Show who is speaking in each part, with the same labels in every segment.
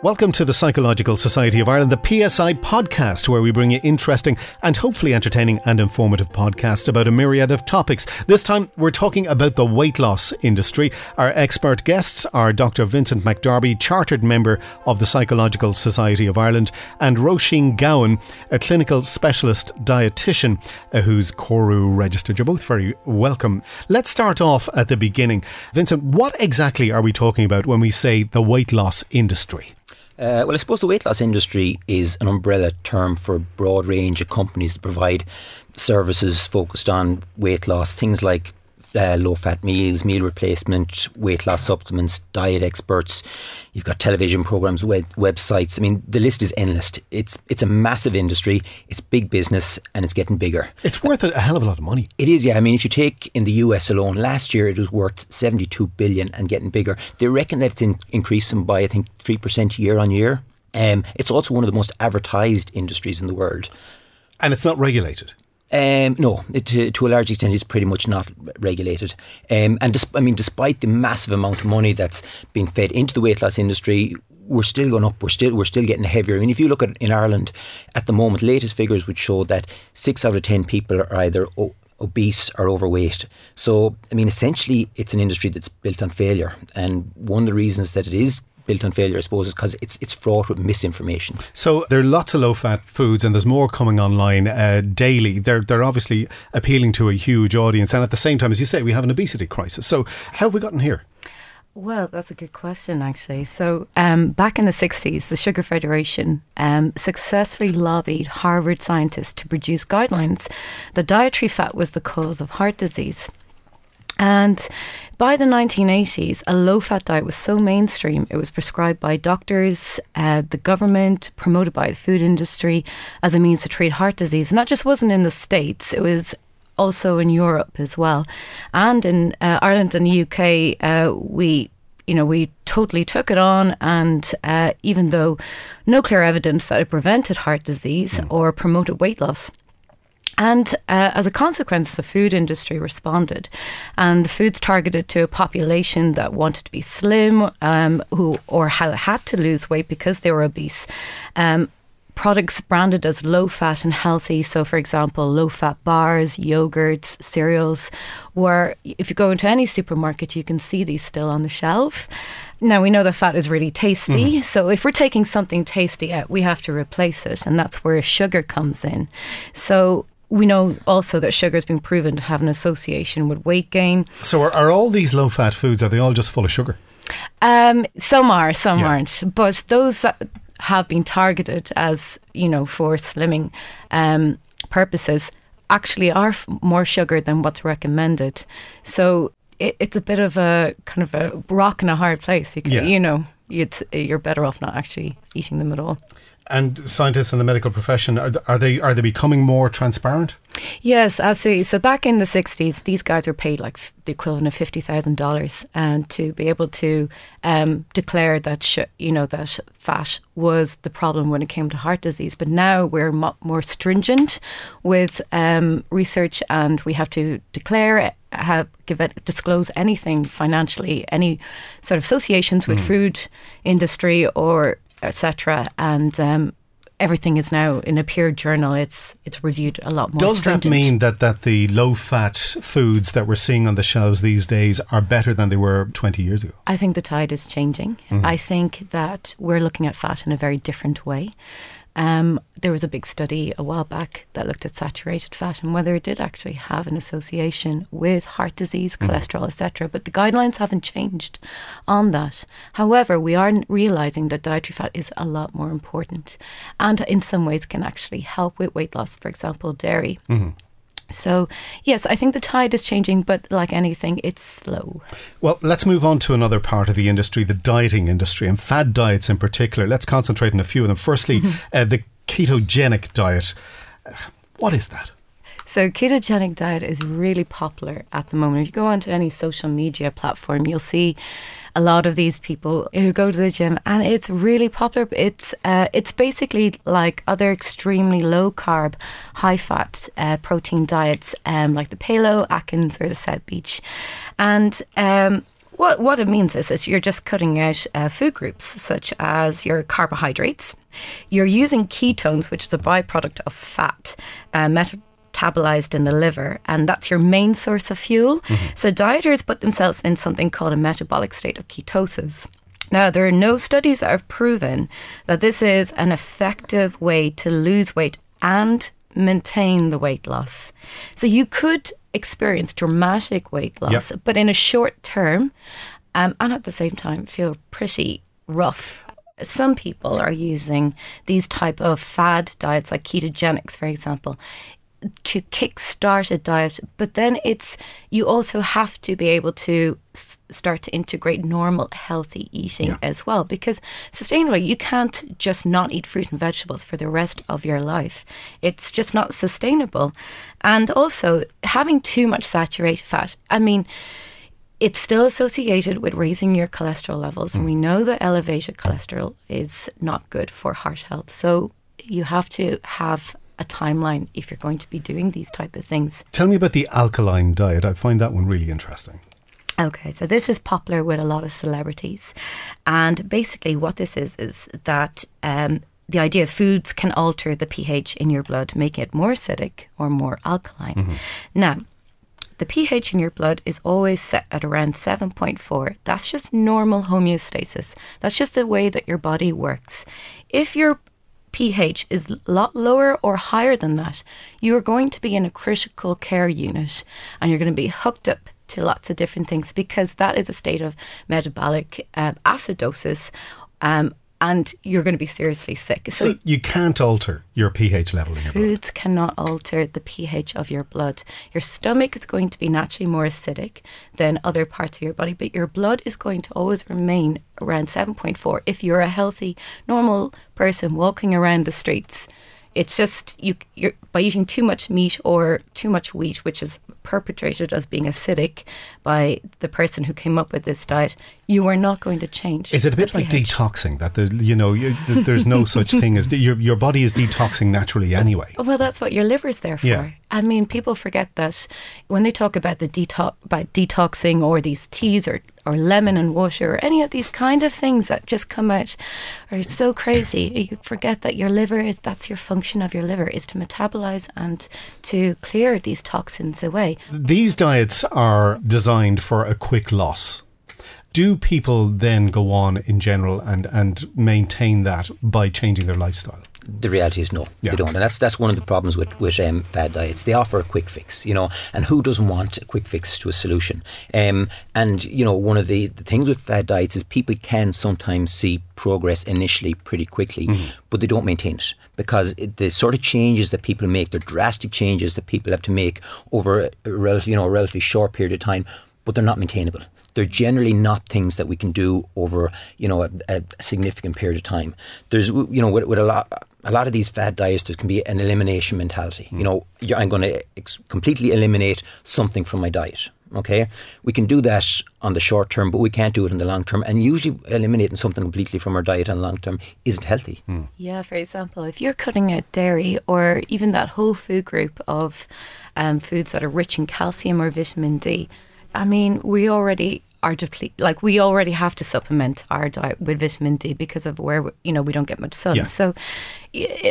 Speaker 1: Welcome to the Psychological Society of Ireland, the PSI podcast, where we bring you interesting and hopefully entertaining and informative podcasts about a myriad of topics. This time, we're talking about the weight loss industry. Our expert guests are Dr. Vincent McDarby, chartered member of the Psychological Society of Ireland, and Roisin Gowan, a clinical specialist dietitian uh, who's CORU registered. You're both very welcome. Let's start off at the beginning. Vincent, what exactly are we talking about when we say the weight loss industry?
Speaker 2: Uh, well, I suppose the weight loss industry is an umbrella term for a broad range of companies that provide services focused on weight loss, things like uh, low fat meals, meal replacement, weight loss supplements, diet experts. You've got television programs, web, websites. I mean, the list is endless. It's it's a massive industry. It's big business, and it's getting bigger.
Speaker 1: It's worth a hell of a lot of money.
Speaker 2: It is, yeah. I mean, if you take in the US alone, last year it was worth seventy-two billion and getting bigger. They reckon that it's in, increasing by I think three percent year on year. Um, it's also one of the most advertised industries in the world,
Speaker 1: and it's not regulated.
Speaker 2: Um, no, it, to, to, a large extent, it's pretty much not regulated. Um, and I mean, despite the massive amount of money that's being fed into the weight loss industry, we're still going up. We're still we're still getting heavier. I mean, if you look at in Ireland at the moment, latest figures would show that six out of ten people are either o- obese or overweight. So, I mean, essentially, it's an industry that's built on failure. And one of the reasons that it is built on failure, I suppose, is because it's it's fraught with misinformation.
Speaker 1: So there are lots of low fat foods, and there's more coming online uh, daily. They're they're obviously appealing to a huge audience, and at the same time, as you say, we have an obesity crisis. So how have we gotten here?
Speaker 3: Well, that's a good question, actually. So, um, back in the 60s, the Sugar Federation um, successfully lobbied Harvard scientists to produce guidelines that dietary fat was the cause of heart disease. And by the 1980s, a low fat diet was so mainstream, it was prescribed by doctors, uh, the government, promoted by the food industry as a means to treat heart disease. And that just wasn't in the States, it was also in Europe as well. And in uh, Ireland and the UK, uh, we you know, we totally took it on, and uh, even though no clear evidence that it prevented heart disease mm. or promoted weight loss, and uh, as a consequence, the food industry responded, and the foods targeted to a population that wanted to be slim, um, who or how had to lose weight because they were obese. Um, products branded as low fat and healthy. So, for example, low fat bars, yogurts, cereals, where if you go into any supermarket, you can see these still on the shelf. Now, we know that fat is really tasty. Mm. So, if we're taking something tasty out, we have to replace it. And that's where sugar comes in. So, we know also that sugar has been proven to have an association with weight gain.
Speaker 1: So, are, are all these low fat foods, are they all just full of sugar?
Speaker 3: Um, some are, some yeah. aren't. But those that have been targeted as, you know, for slimming um, purposes actually are f- more sugar than what's recommended. So, it, it's a bit of a kind of a rock in a hard place. You, can, yeah. you know, you're better off not actually eating them at all.
Speaker 1: And scientists in the medical profession are, are they are they becoming more transparent?
Speaker 3: Yes, absolutely. So back in the '60s, these guys were paid like the equivalent of fifty thousand dollars, and to be able to um, declare that sh- you know that fat was the problem when it came to heart disease. But now we're mo- more stringent with um, research, and we have to declare have give it disclose anything financially, any sort of associations with mm. food industry or etc. And um, everything is now in a peer journal. It's it's reviewed a lot more.
Speaker 1: Does
Speaker 3: stringent.
Speaker 1: that mean that that the low fat foods that we're seeing on the shelves these days are better than they were twenty years ago?
Speaker 3: I think the tide is changing. Mm-hmm. I think that we're looking at fat in a very different way. Um, there was a big study a while back that looked at saturated fat and whether it did actually have an association with heart disease, mm. cholesterol, etc. But the guidelines haven't changed on that. However, we are realizing that dietary fat is a lot more important and in some ways can actually help with weight loss. For example, dairy. Mm-hmm so, yes, I think the tide is changing, but like anything, it's slow.
Speaker 1: Well, let's move on to another part of the industry, the dieting industry, and fad diets in particular. Let's concentrate on a few of them. Firstly, mm-hmm. uh, the ketogenic diet. What is that?
Speaker 3: So, ketogenic diet is really popular at the moment. If you go onto any social media platform, you'll see a lot of these people who go to the gym, and it's really popular. It's uh, it's basically like other extremely low carb, high fat uh, protein diets, um, like the Paleo, Atkins, or the South Beach, and um, what, what it means is, is you're just cutting out uh, food groups such as your carbohydrates. You're using ketones, which is a byproduct of fat, uh, metabolized in the liver, and that's your main source of fuel. Mm-hmm. So dieters put themselves in something called a metabolic state of ketosis. Now, there are no studies that have proven that this is an effective way to lose weight and maintain the weight loss. So you could experience dramatic weight loss, yep. but in a short term, um, and at the same time feel pretty rough. Some people are using these type of fad diets, like ketogenics, for example, to kickstart a diet, but then it's you also have to be able to s- start to integrate normal, healthy eating yeah. as well. Because sustainably, you can't just not eat fruit and vegetables for the rest of your life. It's just not sustainable. And also, having too much saturated fat. I mean, it's still associated with raising your cholesterol levels, and we mm. know that elevated cholesterol is not good for heart health. So you have to have a timeline if you're going to be doing these type of things.
Speaker 1: Tell me about the alkaline diet. I find that one really interesting.
Speaker 3: Okay, so this is popular with a lot of celebrities, and basically what this is is that um, the idea is foods can alter the pH in your blood, make it more acidic or more alkaline. Mm-hmm. Now, the pH in your blood is always set at around 7.4. That's just normal homeostasis. That's just the way that your body works. If your pH is a lot lower or higher than that, you are going to be in a critical care unit and you're going to be hooked up to lots of different things because that is a state of metabolic uh, acidosis um, and you're going to be seriously sick.
Speaker 1: So, so, you can't alter your pH level in your
Speaker 3: blood. Foods cannot alter the pH of your blood. Your stomach is going to be naturally more acidic than other parts of your body, but your blood is going to always remain around 7.4 if you're a healthy, normal person walking around the streets it's just you you're by eating too much meat or too much wheat, which is perpetrated as being acidic by the person who came up with this diet. You are not going to change.
Speaker 1: Is it a bit like pH. detoxing? That there, you know, you, there's no such thing as your your body is detoxing naturally anyway.
Speaker 3: Well, that's what your liver's there for. Yeah. I mean, people forget that when they talk about the detox, about detoxing or these teas or, or lemon and water or any of these kind of things that just come out are so crazy. You forget that your liver is that's your function of your liver is to metabolize and to clear these toxins away.
Speaker 1: These diets are designed for a quick loss do people then go on in general and, and maintain that by changing their lifestyle?
Speaker 2: The reality is no, yeah. they don't, and that's that's one of the problems with with um, fad diets. They offer a quick fix, you know, and who doesn't want a quick fix to a solution? Um, and you know, one of the, the things with fad diets is people can sometimes see progress initially pretty quickly, mm-hmm. but they don't maintain it because it, the sort of changes that people make, the drastic changes that people have to make over a, a you know a relatively short period of time, but they're not maintainable they're generally not things that we can do over you know a, a significant period of time. There's you know with, with, a lot a lot of these fad diets there can be an elimination mentality. Mm. You know, I'm going to ex- completely eliminate something from my diet. Okay, we can do that on the short term, but we can't do it in the long term. And usually, eliminating something completely from our diet on the long term isn't healthy.
Speaker 3: Mm. Yeah, for example, if you're cutting out dairy or even that whole food group of um, foods that are rich in calcium or vitamin D, I mean, we already are deplete like we already have to supplement our diet with vitamin D because of where we, you know we don't get much sun. Yeah. So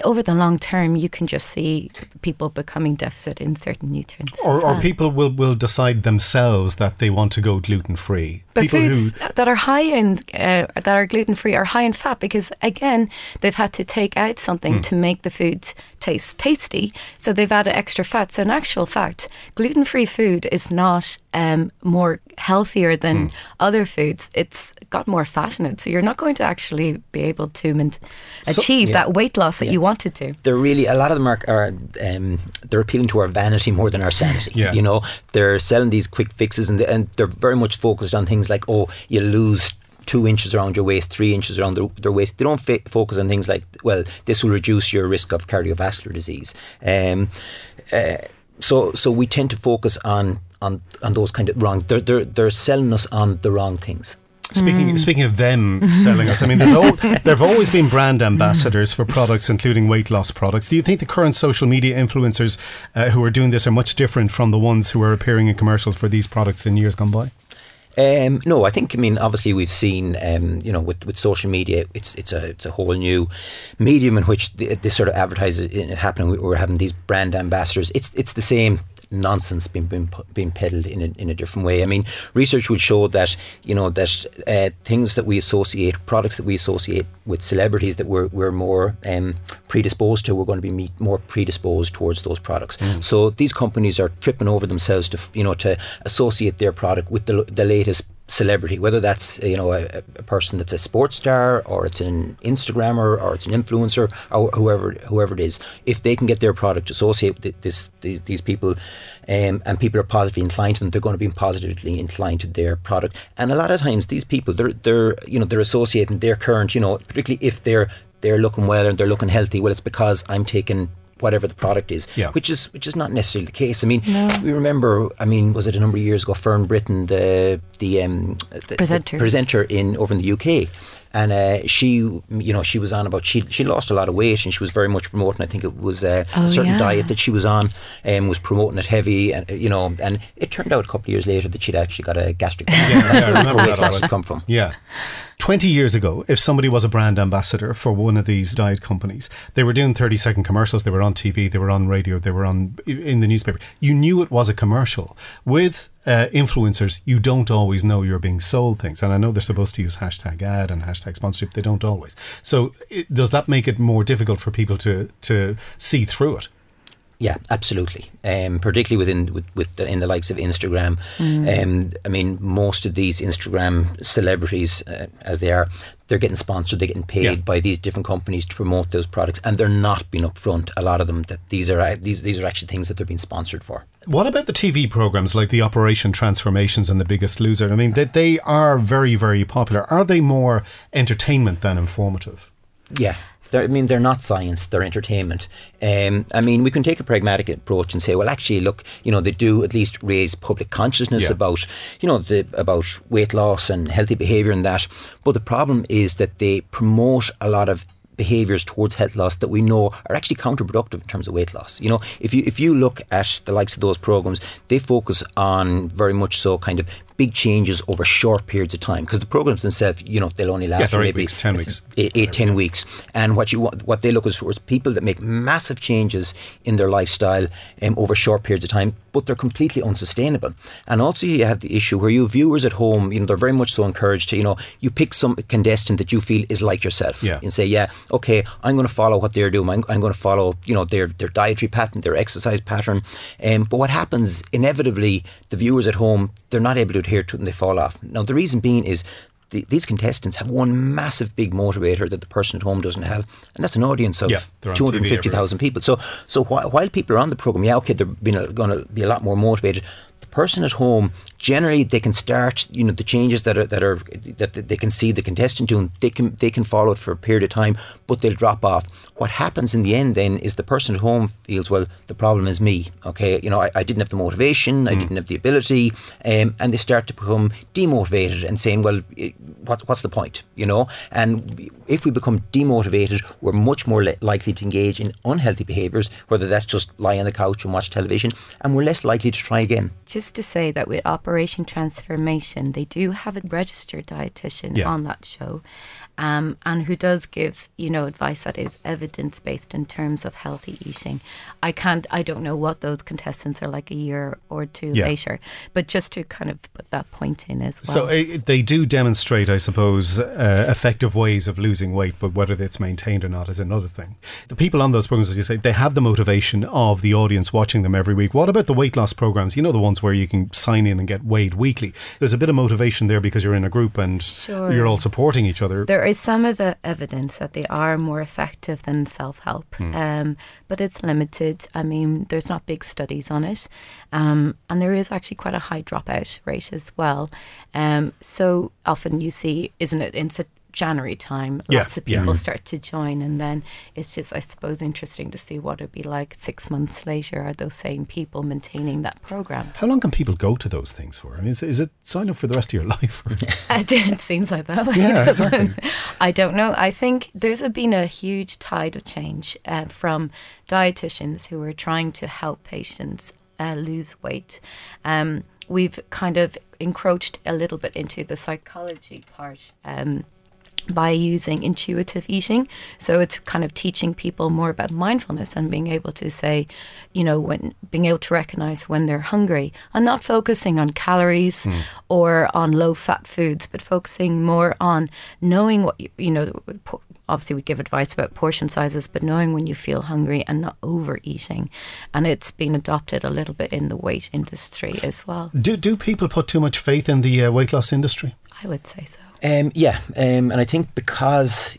Speaker 3: over the long term, you can just see people becoming deficit in certain nutrients.
Speaker 1: Or, well. or people will, will decide themselves that they want to go gluten free.
Speaker 3: But
Speaker 1: people
Speaker 3: foods who that are high in uh, that are gluten free are high in fat because again they've had to take out something mm. to make the food taste tasty. So they've added extra fat. So in actual fact, gluten free food is not um, more healthier than mm. other foods. It's got more fat in it, so you're not going to actually be able to achieve so, yeah. that weight loss loss that yeah. you wanted to.
Speaker 2: They're really a lot of them are, are um, they're appealing to our vanity more than our sanity. yeah. You know, they're selling these quick fixes and, they, and they're very much focused on things like oh, you lose two inches around your waist, three inches around their, their waist. They don't f- focus on things like, well, this will reduce your risk of cardiovascular disease. Um, uh, so, so we tend to focus on on on those kind of wrong. They're they're they're selling us on the wrong things.
Speaker 1: Speaking mm. speaking of them selling us, I mean, there's all, there have always been brand ambassadors for products, including weight loss products. Do you think the current social media influencers uh, who are doing this are much different from the ones who are appearing in commercials for these products in years gone by?
Speaker 2: Um, no, I think I mean obviously we've seen um, you know with, with social media it's it's a it's a whole new medium in which this sort of advertising is happening. We're having these brand ambassadors. It's it's the same nonsense being being, being peddled in a, in a different way. I mean, research would show that you know that uh, things that we associate, products that we associate with celebrities that we're we're more um, predisposed to, we're going to be more predisposed towards those products. Mm. So these companies are tripping over themselves to you know to associate their product with the the latest celebrity, whether that's you know a, a, person that's a sports star or it's an Instagrammer or it's an influencer or whoever whoever it is, if they can get their product associated with this, these, these people, um, and people are positively inclined to them, they're going to be positively inclined to their product. And a lot of times, these people they're they're you know they're associating their current you know particularly if they're they're looking well and they're looking healthy. Well, it's because I'm taking whatever the product is,
Speaker 1: yeah.
Speaker 2: which is which is not necessarily the case. I mean, no. we remember. I mean, was it a number of years ago? Fern Britton, the the, um, the
Speaker 3: presenter,
Speaker 2: the presenter in over in the UK. And uh, she, you know, she was on about she she lost a lot of weight, and she was very much promoting. I think it was uh, oh, a certain yeah. diet that she was on, and um, was promoting it heavy, and you know, and it turned out a couple of years later that she'd actually got a gastric.
Speaker 1: yeah, yeah, I remember that.
Speaker 2: That come from.
Speaker 1: Yeah. 20 years ago, if somebody was a brand ambassador for one of these diet companies, they were doing 30 second commercials, they were on TV, they were on radio, they were on in the newspaper. You knew it was a commercial. With uh, influencers, you don't always know you're being sold things. And I know they're supposed to use hashtag ad and hashtag sponsorship, they don't always. So, it, does that make it more difficult for people to, to see through it?
Speaker 2: Yeah, absolutely. Um, particularly within with, with the, in the likes of Instagram. Mm. Um, I mean, most of these Instagram celebrities, uh, as they are, they're getting sponsored. They're getting paid yeah. by these different companies to promote those products, and they're not being upfront. A lot of them that these are these these are actually things that they're being sponsored for.
Speaker 1: What about the TV programs like the Operation Transformations and The Biggest Loser? I mean, they, they are very very popular. Are they more entertainment than informative?
Speaker 2: Yeah, they're, I mean, they're not science; they're entertainment. Um, I mean, we can take a pragmatic approach and say, well, actually, look, you know, they do at least raise public consciousness yeah. about, you know, the, about weight loss and healthy behaviour and that. But the problem is that they promote a lot of behaviours towards health loss that we know are actually counterproductive in terms of weight loss. You know, if you if you look at the likes of those programs, they focus on very much so kind of big changes over short periods of time because the programs themselves, you know, they'll only last
Speaker 1: yeah,
Speaker 2: maybe
Speaker 1: weeks, ten weeks,
Speaker 2: eight, eight ten weeks. And what you what they look at is people that make massive changes in their lifestyle um, over short periods of time, but they're completely unsustainable. And also, you have the issue where you viewers at home, you know, they're very much so encouraged to, you know, you pick some contestant that you feel is like yourself,
Speaker 1: yeah.
Speaker 2: and say, yeah, okay, I'm going to follow what they're doing. I'm, I'm going to follow, you know, their their dietary pattern, their exercise pattern. Um, but what happens inevitably, the viewers at home, they're not able to adhere to it and they fall off. Now, the reason being is the, these contestants have one massive big motivator that the person at home doesn't have, and that's an audience of
Speaker 1: yeah,
Speaker 2: 250,000 people. So, so while, while people are on the program, yeah, okay, they're going to be a lot more motivated. The person at home generally they can start you know the changes that are that are that they can see the contestant doing they can they can follow it for a period of time but they'll drop off. What happens in the end then is the person at home feels well the problem is me okay? You know I, I didn't have the motivation mm. I didn't have the ability um, and they start to become demotivated and saying well what, what's the point you know? And if we become demotivated we're much more li- likely to engage in unhealthy behaviours whether that's just lie on the couch and watch television and we're less likely to try again.
Speaker 3: Just to say that with Operation Transformation, they do have a registered dietitian
Speaker 1: yeah.
Speaker 3: on that show, um, and who does give you know advice that is evidence based in terms of healthy eating. I can't, I don't know what those contestants are like a year or two yeah. later, but just to kind of put that point in as well.
Speaker 1: So uh, they do demonstrate, I suppose, uh, effective ways of losing weight, but whether it's maintained or not is another thing. The people on those programs, as you say, they have the motivation of the audience watching them every week. What about the weight loss programs? You know, the ones where you can sign in and get weighed weekly. There's a bit of motivation there because you're in a group and sure. you're all supporting each other.
Speaker 3: There is some of the evidence that they are more effective than self help, hmm. um, but it's limited. I mean, there's not big studies on it, um, and there is actually quite a high dropout rate as well. Um, so often you see, isn't it, in January time,
Speaker 1: yeah,
Speaker 3: lots of people yeah. start to join, and then it's just, I suppose, interesting to see what it'd be like six months later. Are those same people maintaining that program?
Speaker 1: How long can people go to those things for? I mean, is, is it sign up for the rest of your life?
Speaker 3: it seems like that way.
Speaker 1: Yeah, exactly.
Speaker 3: I don't know. I think there's a, been a huge tide of change uh, from dietitians who are trying to help patients uh, lose weight. Um, we've kind of encroached a little bit into the psychology part. Um, by using intuitive eating. So it's kind of teaching people more about mindfulness and being able to say, you know, when being able to recognize when they're hungry and not focusing on calories mm. or on low fat foods, but focusing more on knowing what you, you know, obviously we give advice about portion sizes, but knowing when you feel hungry and not overeating. And it's been adopted a little bit in the weight industry as well.
Speaker 1: Do, do people put too much faith in the uh, weight loss industry?
Speaker 3: I would say so.
Speaker 2: Um, yeah, um, and I think because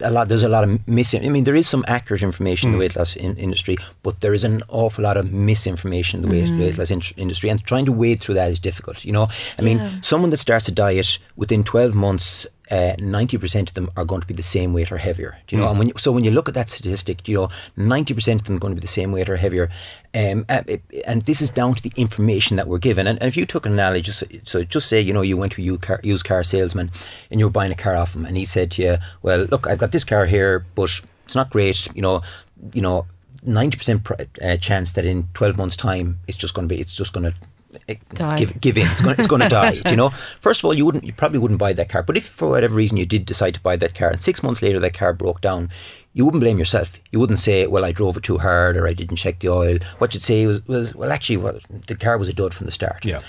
Speaker 2: a lot there's a lot of missing. I mean, there is some accurate information mm. in the mm. weight loss in, industry, but there is an awful lot of misinformation in the weight, mm. weight loss in, industry, and trying to wade through that is difficult. You know, I yeah. mean, someone that starts a diet within 12 months ninety uh, percent of them are going to be the same weight or heavier. Do you know? Mm. And when you, so when you look at that statistic, you know, ninety percent of them are going to be the same weight or heavier. Um, uh, and this is down to the information that we're given. And, and if you took an analogy, just, so just say you know you went to a used car, used car salesman and you were buying a car off him, and he said to you, "Well, look, I've got this car here, but it's not great. You know, you know." 90% uh, chance that in 12 months time it's just going to be it's just going to Eh, give give in. It's going, it's going to die. you know? First of all, you wouldn't, you probably wouldn't buy that car. But if for whatever reason you did decide to buy that car, and six months later that car broke down, you wouldn't blame yourself. You wouldn't say, "Well, I drove it too hard," or "I didn't check the oil." What you'd say was, "Was well, actually, well, the car was a dud from the start."
Speaker 1: Yeah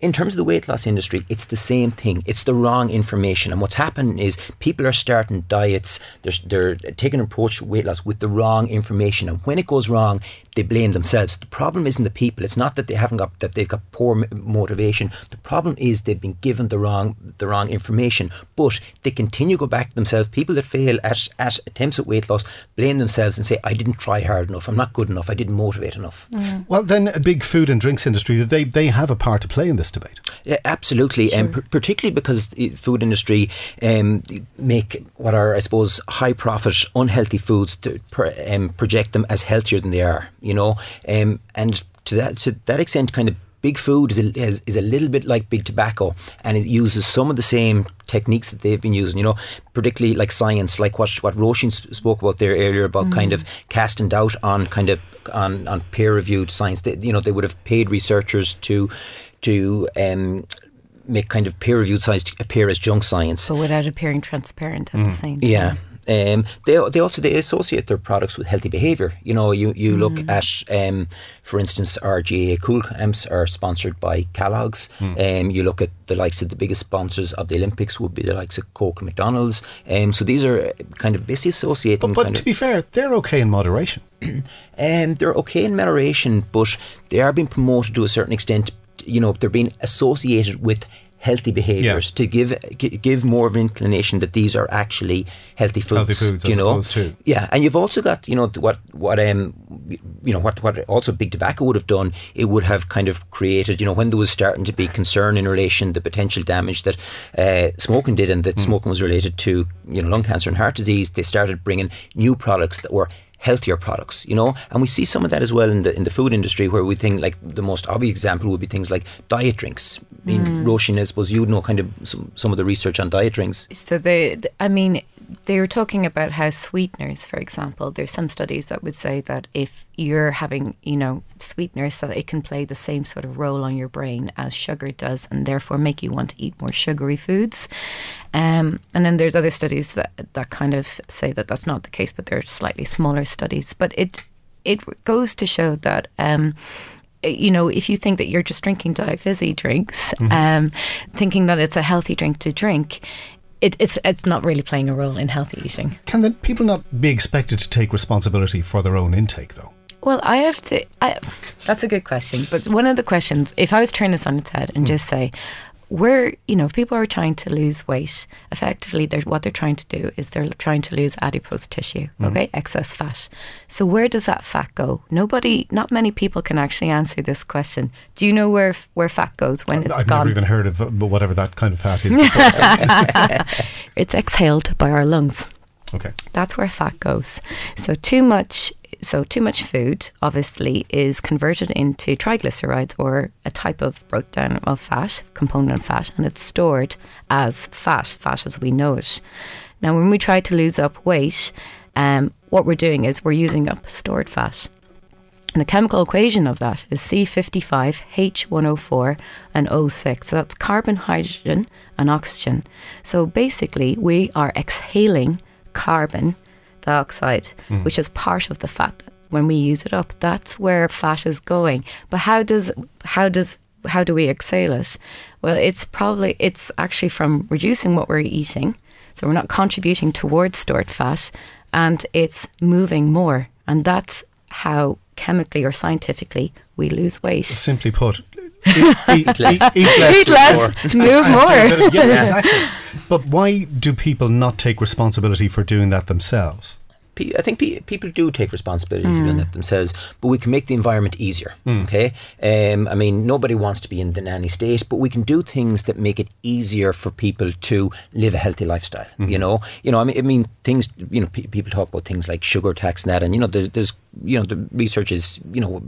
Speaker 2: in terms of the weight loss industry, it's the same thing. It's the wrong information. And what's happening is people are starting diets, they're, they're taking an approach to weight loss with the wrong information. And when it goes wrong, they blame themselves. The problem isn't the people. It's not that they haven't got that they've got poor motivation. The problem is they've been given the wrong the wrong information. But they continue to go back to themselves. People that fail at, at attempts at weight loss blame themselves and say, I didn't try hard enough. I'm not good enough. I didn't motivate enough.
Speaker 1: Mm. Well, then a big food and drinks industry, they, they have a part to play in this debate.
Speaker 2: Yeah, absolutely, and sure. um, particularly because the food industry um, make what are, I suppose, high profit, unhealthy foods to um, project them as healthier than they are. You know, um, and to that to that extent, kind of big food is a, is, is a little bit like big tobacco and it uses some of the same techniques that they've been using you know particularly like science like what what Roisin spoke about there earlier about mm. kind of casting doubt on kind of on, on peer reviewed science they, you know they would have paid researchers to to um, make kind of peer reviewed science appear as junk science.
Speaker 3: But without appearing transparent at mm. the same time.
Speaker 2: Yeah. Um, they they also they associate their products with healthy behaviour. You know, you you mm. look at, um, for instance, our GAA Cúl Camps are sponsored by Kellogg's. Mm. Um, you look at the likes of the biggest sponsors of the Olympics would be the likes of Coke and McDonald's. Um, so these are kind of basically associated.
Speaker 1: But, but to be fair, they're okay in moderation.
Speaker 2: um, they're okay in moderation, but they are being promoted to a certain extent you know they're being associated with healthy behaviours yeah. to give give more of an inclination that these are actually healthy foods.
Speaker 1: Healthy foods, you know.
Speaker 2: Yeah, and you've also got you know what what um you know what what also big tobacco would have done. It would have kind of created you know when there was starting to be concern in relation to the potential damage that uh, smoking did and that mm. smoking was related to you know lung cancer and heart disease. They started bringing new products that were healthier products, you know, and we see some of that as well in the in the food industry, where we think like the most obvious example would be things like diet drinks. I mean, mm. Roisin, I suppose you know kind of some, some of the research on diet drinks.
Speaker 3: So the, the I mean, they were talking about how sweeteners, for example, there's some studies that would say that if you're having, you know, sweeteners, that it can play the same sort of role on your brain as sugar does, and therefore make you want to eat more sugary foods. Um, and then there's other studies that that kind of say that that's not the case, but they're slightly smaller studies. But it it goes to show that. Um, you know, if you think that you're just drinking diet fizzy drinks, mm-hmm. um, thinking that it's a healthy drink to drink, it, it's it's not really playing a role in healthy eating.
Speaker 1: Can the people not be expected to take responsibility for their own intake, though?
Speaker 3: Well, I have to. I, that's a good question. But one of the questions, if I was to turn this on its head and mm. just say, where you know if people are trying to lose weight effectively they're, what they're trying to do is they're trying to lose adipose tissue mm. okay excess fat. So where does that fat go? Nobody not many people can actually answer this question. Do you know where where fat goes when it's
Speaker 1: I've
Speaker 3: gone
Speaker 1: I've never even heard of uh, whatever that kind of fat is
Speaker 3: it's exhaled by our lungs.
Speaker 1: Okay.
Speaker 3: That's where fat goes. So too much so too much food obviously is converted into triglycerides or a type of breakdown of fat, component of fat, and it's stored as fat, fat as we know it. Now, when we try to lose up weight, um, what we're doing is we're using up stored fat. And the chemical equation of that is C55H104 and O6. So that's carbon, hydrogen, and oxygen. So basically, we are exhaling carbon dioxide, mm. which is part of the fat when we use it up. That's where fat is going. But how does how does how do we exhale it? Well, it's probably it's actually from reducing what we're eating. So we're not contributing towards stored fat and it's moving more. And that's how chemically or scientifically we lose weight.
Speaker 1: Simply put, eat, eat, less, eat, eat
Speaker 3: less, eat less move more.
Speaker 1: yeah, exactly. But why do people not take responsibility for doing that themselves?
Speaker 2: I think people do take responsibility mm. for doing mm. it themselves, but we can make the environment easier. Mm. Okay, um, I mean nobody wants to be in the nanny state, but we can do things that make it easier for people to live a healthy lifestyle. Mm-hmm. You know, you know, I mean, I mean things. You know, pe- people talk about things like sugar tax and that, and you know, there, there's you know the research is you know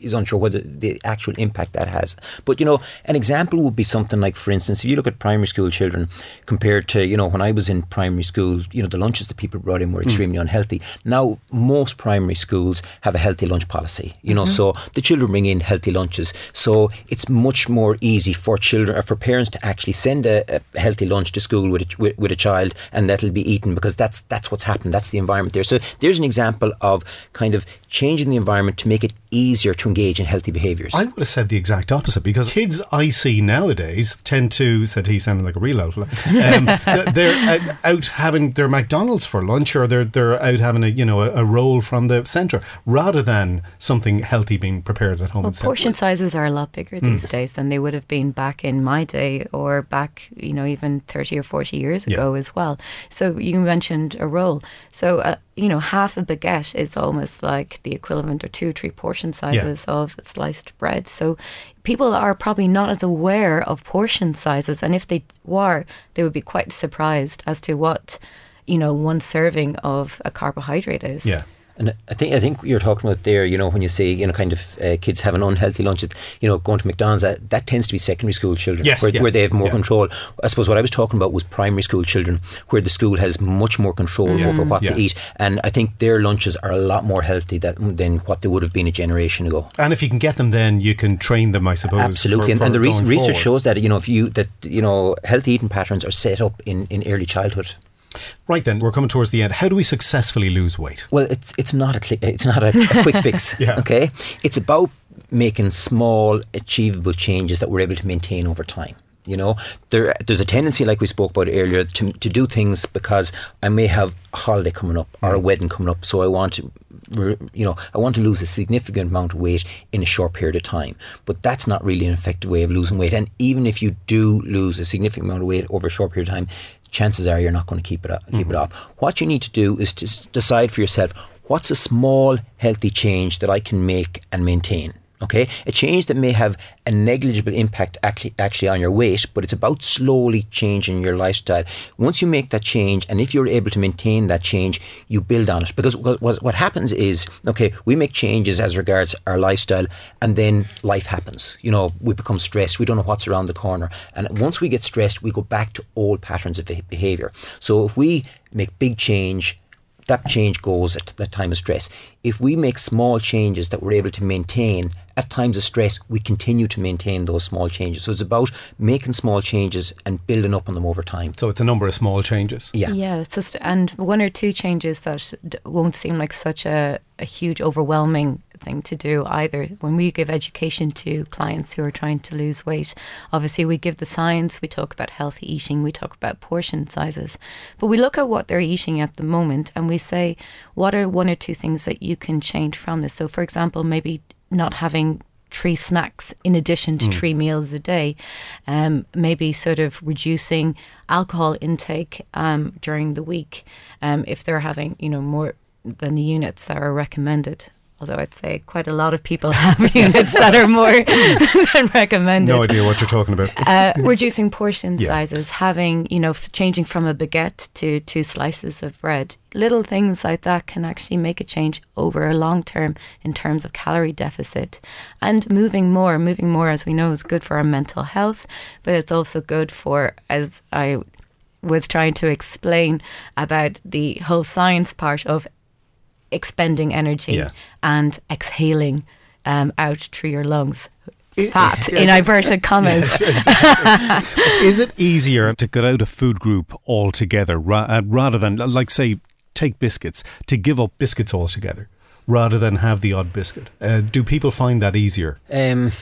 Speaker 2: is unsure whether the actual impact that has. But you know, an example would be something like, for instance, if you look at primary school children compared to you know when I was in primary school, you know the lunches that people brought in were mm. extremely mm. unhealthy. Now most primary schools have a healthy lunch policy. You know, mm-hmm. so the children bring in healthy lunches, so it's much more easy for children or for parents to actually send a, a healthy lunch to school with a, with, with a child, and that'll be eaten because that's that's what's happened. That's the environment there. So there's an example of kind of changing the environment to make it easier to engage in healthy behaviours.
Speaker 1: I would have said the exact opposite because kids I see nowadays tend to, said he sounded like a real outfit, um, they're out having their McDonald's for lunch or they're, they're out having a, you know, a, a roll from the centre rather than something healthy being prepared at home.
Speaker 3: Well, portion sizes are a lot bigger mm. these days than they would have been back in my day or back, you know, even 30 or 40 years ago yeah. as well. So you mentioned a roll. So, uh, you know, half a baguette is almost like the equivalent or two, or three portion sizes yeah. of sliced bread. So people are probably not as aware of portion sizes. And if they were, they would be quite surprised as to what, you know, one serving of a carbohydrate is.
Speaker 1: Yeah.
Speaker 2: And I think I think you're talking about there, you know, when you say you know, kind of uh, kids having unhealthy lunches, you know, going to McDonald's, that, that tends to be secondary school children,
Speaker 1: yes,
Speaker 2: where,
Speaker 1: yeah.
Speaker 2: where they have more yeah. control. I suppose what I was talking about was primary school children, where the school has much more control yeah. over what they eat, and I think their lunches are a lot more healthy that, than what they would have been a generation ago.
Speaker 1: And if you can get them, then you can train them, I suppose.
Speaker 2: Absolutely,
Speaker 1: for,
Speaker 2: and,
Speaker 1: for
Speaker 2: and, the
Speaker 1: re-
Speaker 2: research shows that you know if you that you know healthy eating patterns are set up in in early childhood.
Speaker 1: Right then, we're coming towards the end. How do we successfully lose weight?
Speaker 2: Well, it's it's not a cl- it's not a, a quick fix. yeah. Okay, it's about making small, achievable changes that we're able to maintain over time. You know, there there's a tendency, like we spoke about earlier, to to do things because I may have a holiday coming up or a mm. wedding coming up, so I want to you know, I want to lose a significant amount of weight in a short period of time. But that's not really an effective way of losing weight. And even if you do lose a significant amount of weight over a short period of time, chances are you're not going to keep it up, keep mm-hmm. it off. What you need to do is to decide for yourself what's a small healthy change that I can make and maintain. Okay, a change that may have a negligible impact actually, actually on your weight, but it's about slowly changing your lifestyle. Once you make that change, and if you're able to maintain that change, you build on it. Because what, what happens is, okay, we make changes as regards our lifestyle, and then life happens. You know, we become stressed. We don't know what's around the corner, and once we get stressed, we go back to old patterns of behavior. So if we make big change that change goes at that time of stress. If we make small changes that we're able to maintain at times of stress, we continue to maintain those small changes. So it's about making small changes and building up on them over time.
Speaker 1: So it's a number of small changes.
Speaker 2: Yeah.
Speaker 3: Yeah. It's just, and one or two changes that won't seem like such a, a huge, overwhelming thing to do either. When we give education to clients who are trying to lose weight, obviously we give the science, we talk about healthy eating, we talk about portion sizes, but we look at what they're eating at the moment and we say, what are one or two things that you can change from this? So, for example, maybe not having three snacks in addition to mm. three meals a day. Um, maybe sort of reducing alcohol intake um, during the week um, if they're having, you know, more than the units that are recommended although I'd say quite a lot of people have units that are more than recommended.
Speaker 1: No idea what you're talking about.
Speaker 3: uh, reducing portion yeah. sizes, having, you know, f- changing from a baguette to two slices of bread. Little things like that can actually make a change over a long term in terms of calorie deficit. And moving more, moving more, as we know, is good for our mental health, but it's also good for, as I was trying to explain about the whole science part of expending energy
Speaker 1: Yeah.
Speaker 3: and exhaling um, out through your lungs. Fat in inverted commas.
Speaker 1: Is it easier to get out a food group altogether ra- uh, rather than, like, say, take biscuits, to give up biscuits altogether rather than have the odd biscuit? Uh, do people find that easier?
Speaker 2: Um,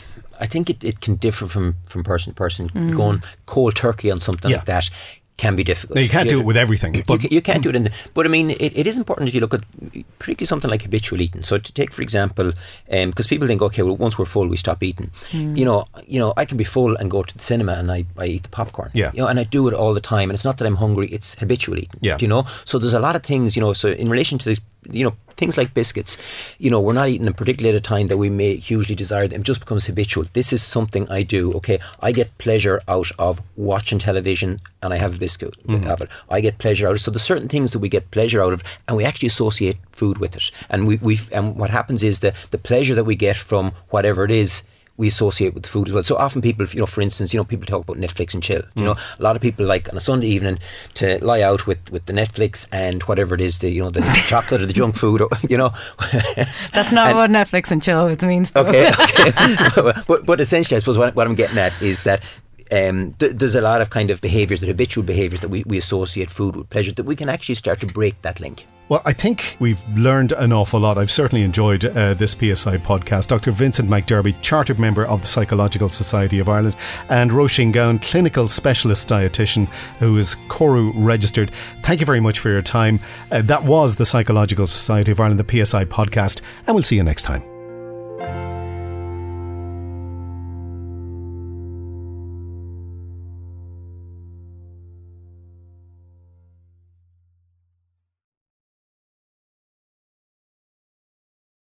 Speaker 2: I think it, it can differ from, from person to person. Going cold turkey on something
Speaker 1: Yeah.
Speaker 2: like that can be difficult.
Speaker 1: Now, you can't do it with everything,
Speaker 2: You,
Speaker 1: but
Speaker 2: ca- you can't do it in the. But I mean, it, it is important that you look at particularly something like habitual eating. So to take, for example, um, because people think, okay, well, once we're full, we stop eating. Mm. You know, you know, I can be full and go to the cinema and I, I eat the popcorn.
Speaker 1: Yeah.
Speaker 2: You know, and I do it all the time. And it's not that I'm hungry; it's habitual eating.
Speaker 1: Yeah.
Speaker 2: Do you know? So there's a lot of things. You know, so in relation to the, you know, things like biscuits, you know, we're not eating them particularly at a time that we may hugely desire them. It just becomes habitual. This is something I do. Okay, I get pleasure out of watching television, and I have a biscuit of mm-hmm. it. I get pleasure out of. So there's certain things that we get pleasure out of, and we actually associate food with it. And we we and what happens is the the pleasure that we get from whatever it is. We associate with the food as well. So often people, you know, for instance, you know, people talk about Netflix and chill. You know, a lot of people like on a Sunday evening to lie out with, with the Netflix and whatever it is, the you know, the chocolate or the junk food, or, you know.
Speaker 3: That's not what Netflix and chill means. though.
Speaker 2: Okay, okay. but but essentially, I suppose what, what I'm getting at is that. Um, th- there's a lot of kind of behaviours, that habitual behaviours that we, we associate food with pleasure, that we can actually start to break that link.
Speaker 1: Well, I think we've learned an awful lot. I've certainly enjoyed uh, this PSI podcast. Dr. Vincent McDarby, chartered member of the Psychological Society of Ireland, and Roisin Gowan, clinical specialist dietitian who is Coru registered. Thank you very much for your time. Uh, that was the Psychological Society of Ireland, the PSI podcast, and we'll see you next time.